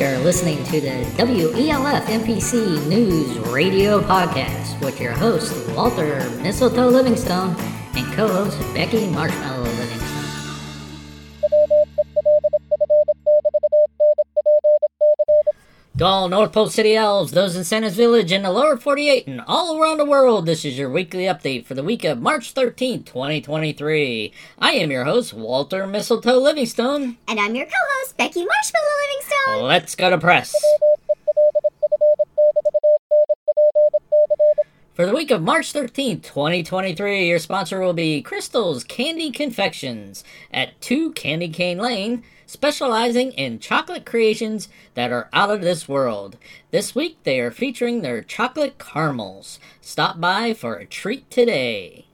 You're listening to the WELF NPC News Radio Podcast with your host, Walter Mistletoe Livingstone, and co host, Becky Marshmallow All North Pole City elves, those in Santa's Village and the lower 48 and all around the world, this is your weekly update for the week of March 13th, 2023. I am your host, Walter Mistletoe Livingstone. And I'm your co host, Becky Marshmallow Livingstone. Let's go to press. For the week of March 13th, 2023, your sponsor will be Crystal's Candy Confections at 2 Candy Cane Lane, specializing in chocolate creations that are out of this world. This week, they are featuring their chocolate caramels. Stop by for a treat today.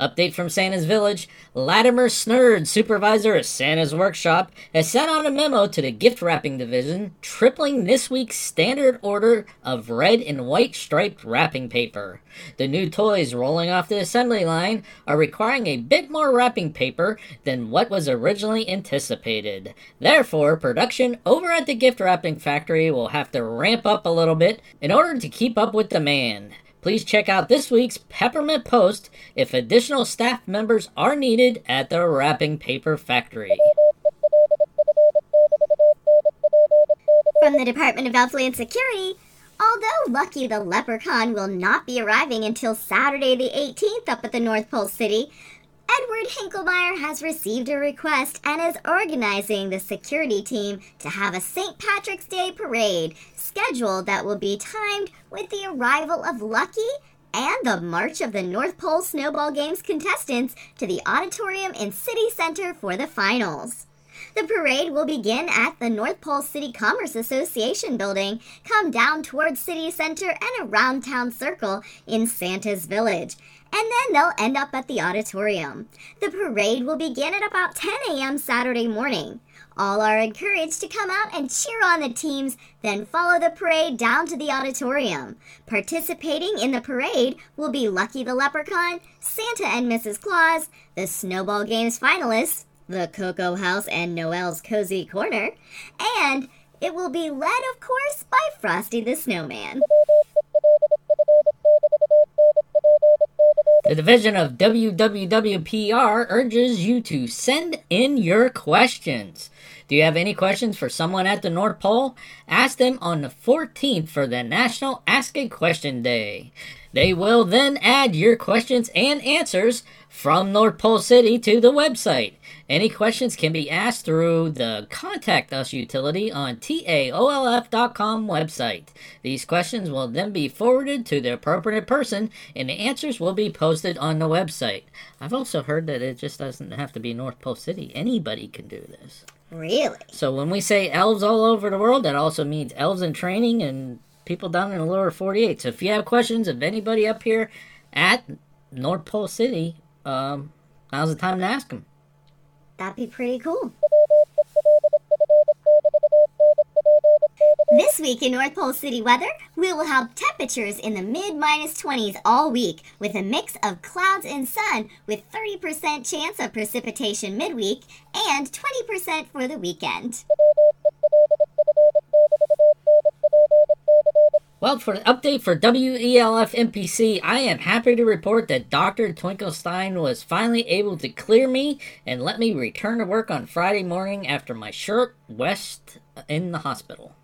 Update from Santa's Village Latimer Snurd, supervisor at Santa's Workshop, has sent out a memo to the gift wrapping division, tripling this week's standard order of red and white striped wrapping paper. The new toys rolling off the assembly line are requiring a bit more wrapping paper than what was originally anticipated. Therefore, production over at the gift wrapping factory will have to ramp up a little bit in order to keep up with demand. Please check out this week's Peppermint Post if additional staff members are needed at the wrapping paper factory. From the Department of Elfland Security, although Lucky the Leprechaun will not be arriving until Saturday the 18th up at the North Pole City, Edward Hinklemeyer has received a request and is organizing the security team to have a St. Patrick's Day parade scheduled that will be timed with the arrival of Lucky and the March of the North Pole Snowball Games contestants to the auditorium in City Center for the finals. The parade will begin at the North Pole City Commerce Association building, come down towards City Center and around Town Circle in Santa's Village, and then they'll end up at the auditorium. The parade will begin at about 10 a.m. Saturday morning. All are encouraged to come out and cheer on the teams, then follow the parade down to the auditorium. Participating in the parade will be Lucky the Leprechaun, Santa and Mrs. Claus, the Snowball Games finalists, the Cocoa House and Noel's Cozy Corner, and it will be led, of course, by Frosty the Snowman. The division of WWWPR urges you to send in your questions. Do you have any questions for someone at the North Pole? Ask them on the 14th for the National Ask a Question Day. They will then add your questions and answers from North Pole City to the website. Any questions can be asked through the Contact Us utility on TAOLF.com website. These questions will then be forwarded to the appropriate person and the answers will be posted on the website. I've also heard that it just doesn't have to be North Pole City, anybody can do this. Really? So when we say elves all over the world, that also means elves in training and people down in the lower 48. So if you have questions of anybody up here at North Pole City, um, now's the time to ask them. That'd be pretty cool. This week in North Pole City weather, we will have temperatures in the mid minus 20s all week, with a mix of clouds and sun, with 30% chance of precipitation midweek and 20% for the weekend. Well, for the update for WELF NPC, I am happy to report that Dr. Twinklestein was finally able to clear me and let me return to work on Friday morning after my short rest in the hospital.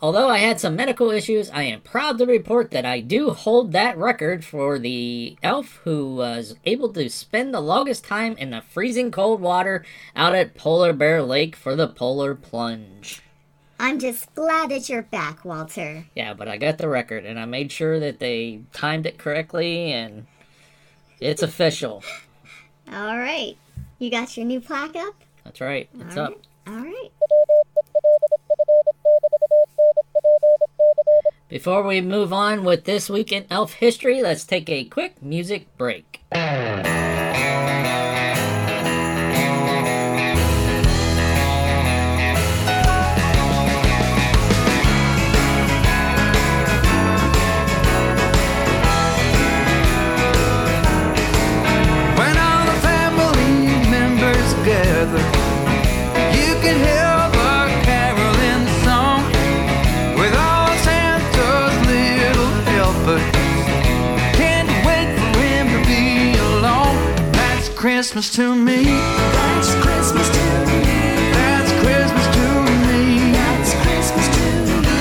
Although I had some medical issues, I am proud to report that I do hold that record for the elf who was able to spend the longest time in the freezing cold water out at Polar Bear Lake for the polar plunge. I'm just glad that you're back, Walter. Yeah, but I got the record and I made sure that they timed it correctly and it's official. All right. You got your new plaque up? That's right. It's All up. right. Before we move on with this week in elf history, let's take a quick music break. Christmas to me. That's Christmas to me. That's Christmas to me. That's Christmas to me.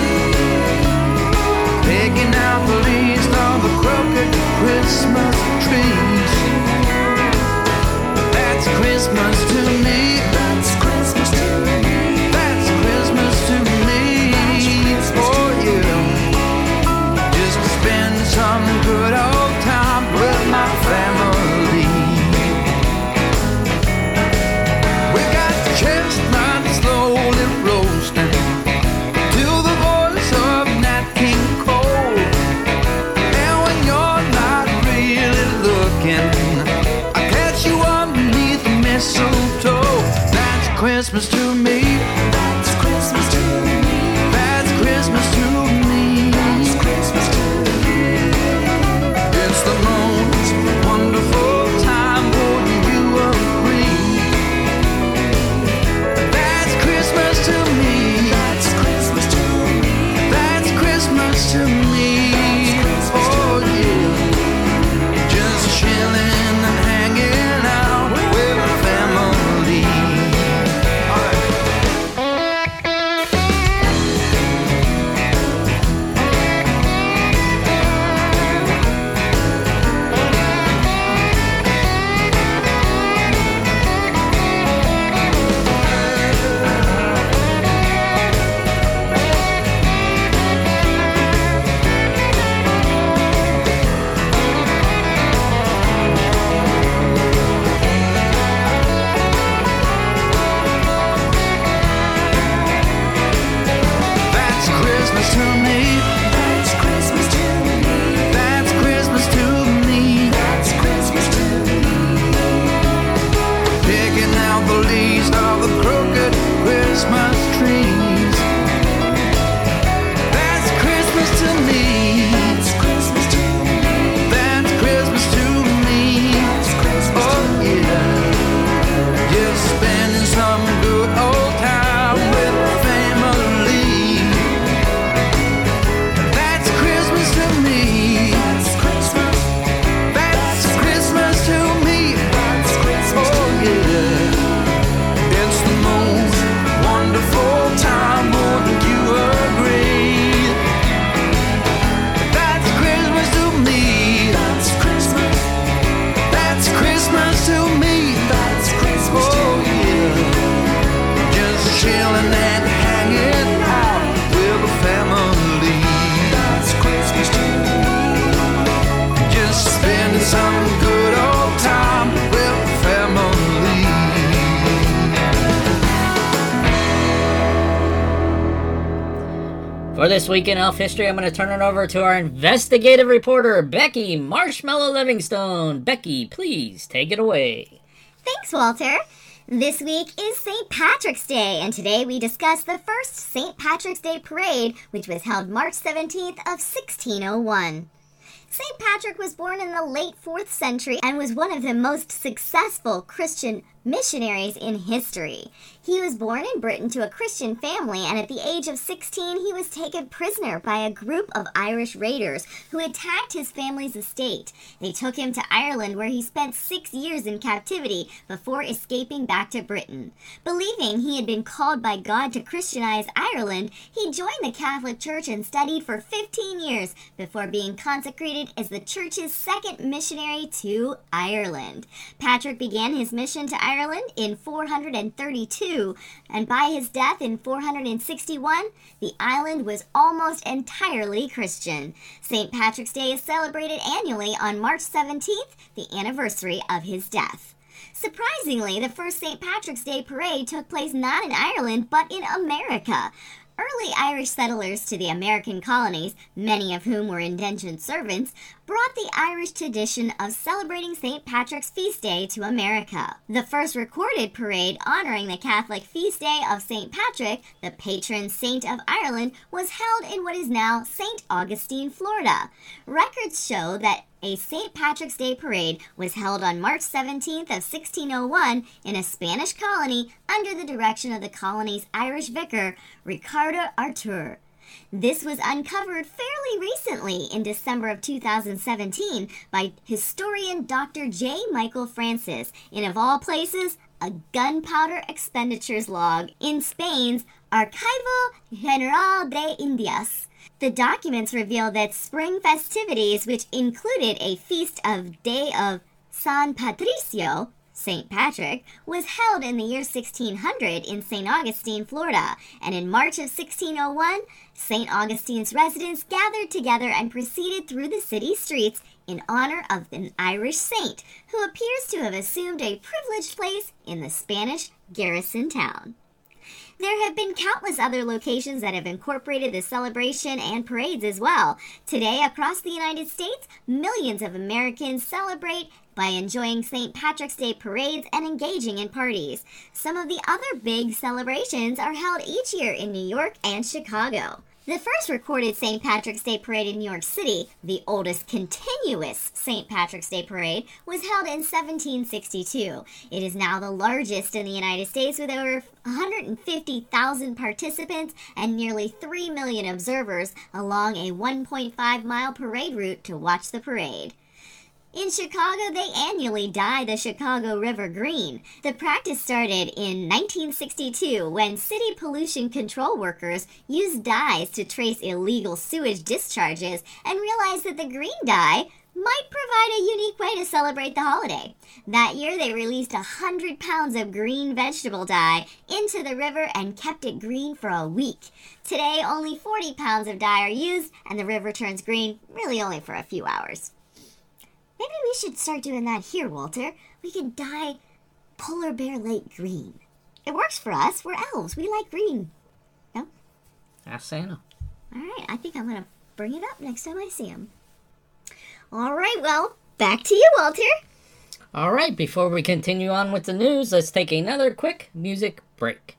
Picking out the leaves of the crooked Christmas trees. That's Christmas this week in Elf History, I'm going to turn it over to our investigative reporter, Becky Marshmallow Livingstone. Becky, please take it away. Thanks, Walter. This week is St. Patrick's Day, and today we discuss the first St. Patrick's Day parade, which was held March 17th of 1601. St. Patrick was born in the late 4th century and was one of the most successful Christian missionaries in history. He was born in Britain to a Christian family, and at the age of 16, he was taken prisoner by a group of Irish raiders who attacked his family's estate. They took him to Ireland, where he spent six years in captivity before escaping back to Britain. Believing he had been called by God to Christianize Ireland, he joined the Catholic Church and studied for 15 years before being consecrated as the church's second missionary to Ireland. Patrick began his mission to Ireland in 432, and by his death in 461, the island was almost entirely Christian. St. Patrick's Day is celebrated annually on March 17th, the anniversary of his death. Surprisingly, the first St. Patrick's Day parade took place not in Ireland, but in America. Early Irish settlers to the American colonies, many of whom were indentured servants, brought the Irish tradition of celebrating St. Patrick's Feast Day to America. The first recorded parade honoring the Catholic feast day of St. Patrick, the patron saint of Ireland, was held in what is now St. Augustine, Florida. Records show that a St. Patrick's Day parade was held on March 17th of 1601 in a Spanish colony under the direction of the colony's Irish vicar, Ricardo Artur. This was uncovered fairly recently in December of 2017 by historian Dr. J. Michael Francis in, of all places, a gunpowder expenditures log in Spain's Archivo General de Indias. The documents reveal that spring festivities, which included a feast of Day of San Patricio, St. Patrick, was held in the year 1600 in St. Augustine, Florida, and in March of 1601, St. Augustine's residents gathered together and proceeded through the city streets in honor of an Irish saint who appears to have assumed a privileged place in the Spanish garrison town. There have been countless other locations that have incorporated the celebration and parades as well. Today, across the United States, millions of Americans celebrate by enjoying St. Patrick's Day parades and engaging in parties. Some of the other big celebrations are held each year in New York and Chicago. The first recorded St. Patrick's Day parade in New York City, the oldest continuous St. Patrick's Day parade, was held in 1762. It is now the largest in the United States with over 150,000 participants and nearly 3 million observers along a 1.5 mile parade route to watch the parade. In Chicago, they annually dye the Chicago River green. The practice started in 1962 when city pollution control workers used dyes to trace illegal sewage discharges and realized that the green dye might provide a unique way to celebrate the holiday. That year, they released 100 pounds of green vegetable dye into the river and kept it green for a week. Today, only 40 pounds of dye are used, and the river turns green really only for a few hours. Maybe we should start doing that here, Walter. We can dye Polar Bear Lake green. It works for us. We're elves. We like green. No? Ask Santa. All right. I think I'm going to bring it up next time I see him. All right. Well, back to you, Walter. All right, before we continue on with the news, let's take another quick music break.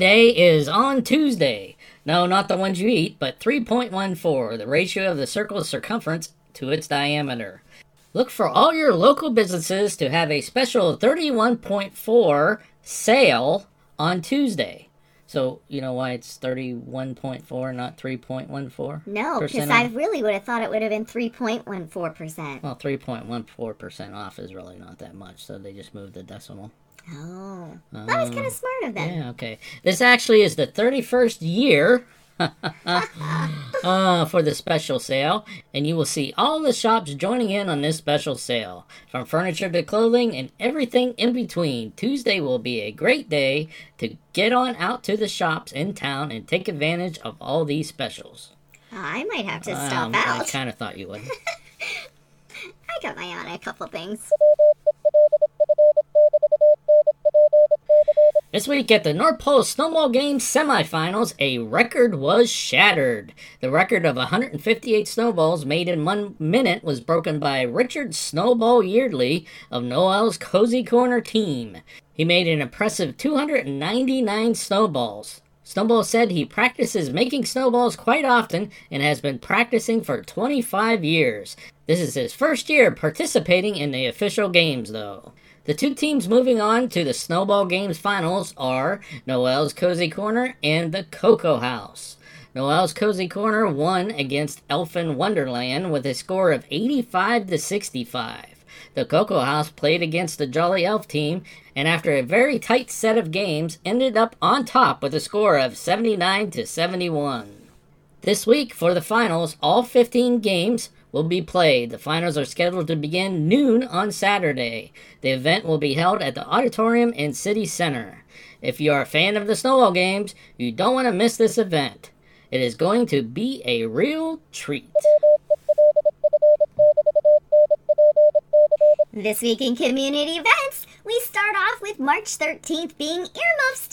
Day is on Tuesday. No, not the ones you eat, but 3.14, the ratio of the circle's circumference to its diameter. Look for all your local businesses to have a special 31.4 sale on Tuesday. So, you know why it's 31.4, not 3.14? No, because I really would have thought it would have been 3.14%. Well, 3.14% off is really not that much, so they just moved the decimal. Oh. That was kind of smart of them. Yeah, okay. This actually is the 31st year uh, for the special sale, and you will see all the shops joining in on this special sale. From furniture to clothing and everything in between, Tuesday will be a great day to get on out to the shops in town and take advantage of all these specials. I might have to stop Um, I kind of thought you would. I got my eye on a couple things. This week at the North Pole Snowball Games semifinals, a record was shattered. The record of 158 snowballs made in one minute was broken by Richard Snowball Yeardley of Noel's Cozy Corner team. He made an impressive 299 snowballs. Snowball said he practices making snowballs quite often and has been practicing for 25 years. This is his first year participating in the official games, though. The two teams moving on to the Snowball Games finals are Noel's Cozy Corner and the Cocoa House. Noel's Cozy Corner won against Elfin Wonderland with a score of 85 to 65. The Cocoa House played against the Jolly Elf team and after a very tight set of games ended up on top with a score of 79 to 71. This week for the finals, all 15 games will be played. The finals are scheduled to begin noon on Saturday. The event will be held at the auditorium in City Center. If you are a fan of the Snowball Games, you don't want to miss this event. It is going to be a real treat. This week in community events, we start off with March 13th being Earmuffs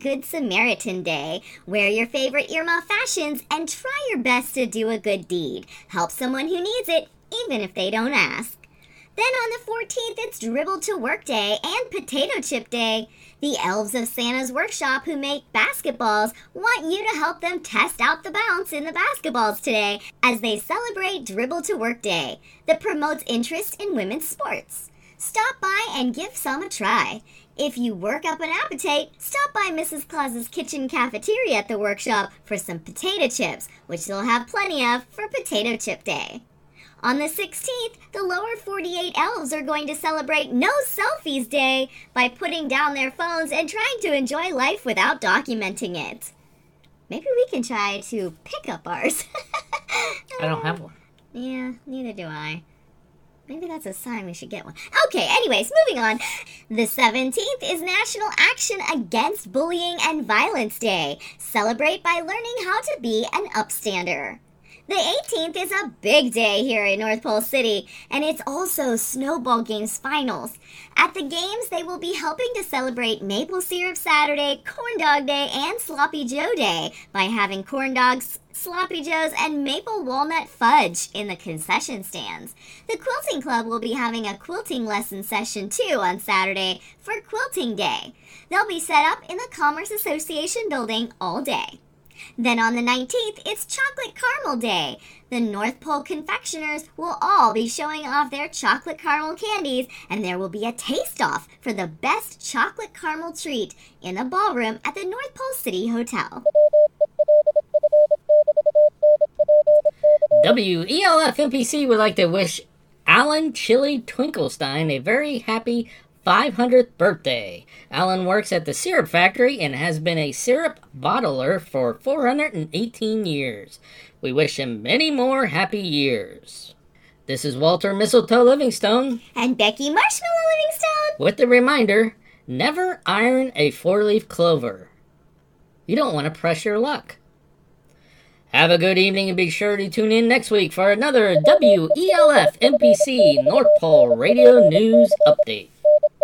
Good Samaritan Day. Wear your favorite earmuff fashions and try your best to do a good deed. Help someone who needs it, even if they don't ask. Then on the 14th, it's Dribble to Work Day and Potato Chip Day. The elves of Santa's workshop who make basketballs want you to help them test out the bounce in the basketballs today as they celebrate Dribble to Work Day that promotes interest in women's sports. Stop by and give some a try. If you work up an appetite, stop by Mrs. Claus's kitchen cafeteria at the workshop for some potato chips, which they'll have plenty of for Potato Chip Day. On the 16th, the lower 48 elves are going to celebrate No Selfies Day by putting down their phones and trying to enjoy life without documenting it. Maybe we can try to pick up ours. I don't have one. Yeah, neither do I. Maybe that's a sign we should get one. Okay, anyways, moving on. The 17th is National Action Against Bullying and Violence Day. Celebrate by learning how to be an upstander. The 18th is a big day here in North Pole City, and it's also Snowball Games Finals. At the games, they will be helping to celebrate Maple Syrup Saturday, Corn Dog Day, and Sloppy Joe Day by having corn dogs, sloppy joes, and maple walnut fudge in the concession stands. The Quilting Club will be having a quilting lesson session too on Saturday for Quilting Day. They'll be set up in the Commerce Association building all day. Then on the 19th, it's Chocolate Caramel Day. The North Pole confectioners will all be showing off their chocolate caramel candies, and there will be a taste off for the best chocolate caramel treat in the ballroom at the North Pole City Hotel. WELF NPC would like to wish Alan Chili Twinklestein a very happy 500th birthday. Alan works at the syrup factory and has been a syrup bottler for 418 years. We wish him many more happy years. This is Walter Mistletoe Livingstone And Becky Marshmallow Livingstone! with the reminder never iron a four leaf clover. You don't want to press your luck. Have a good evening and be sure to tune in next week for another WELF NPC North Pole Radio News Update.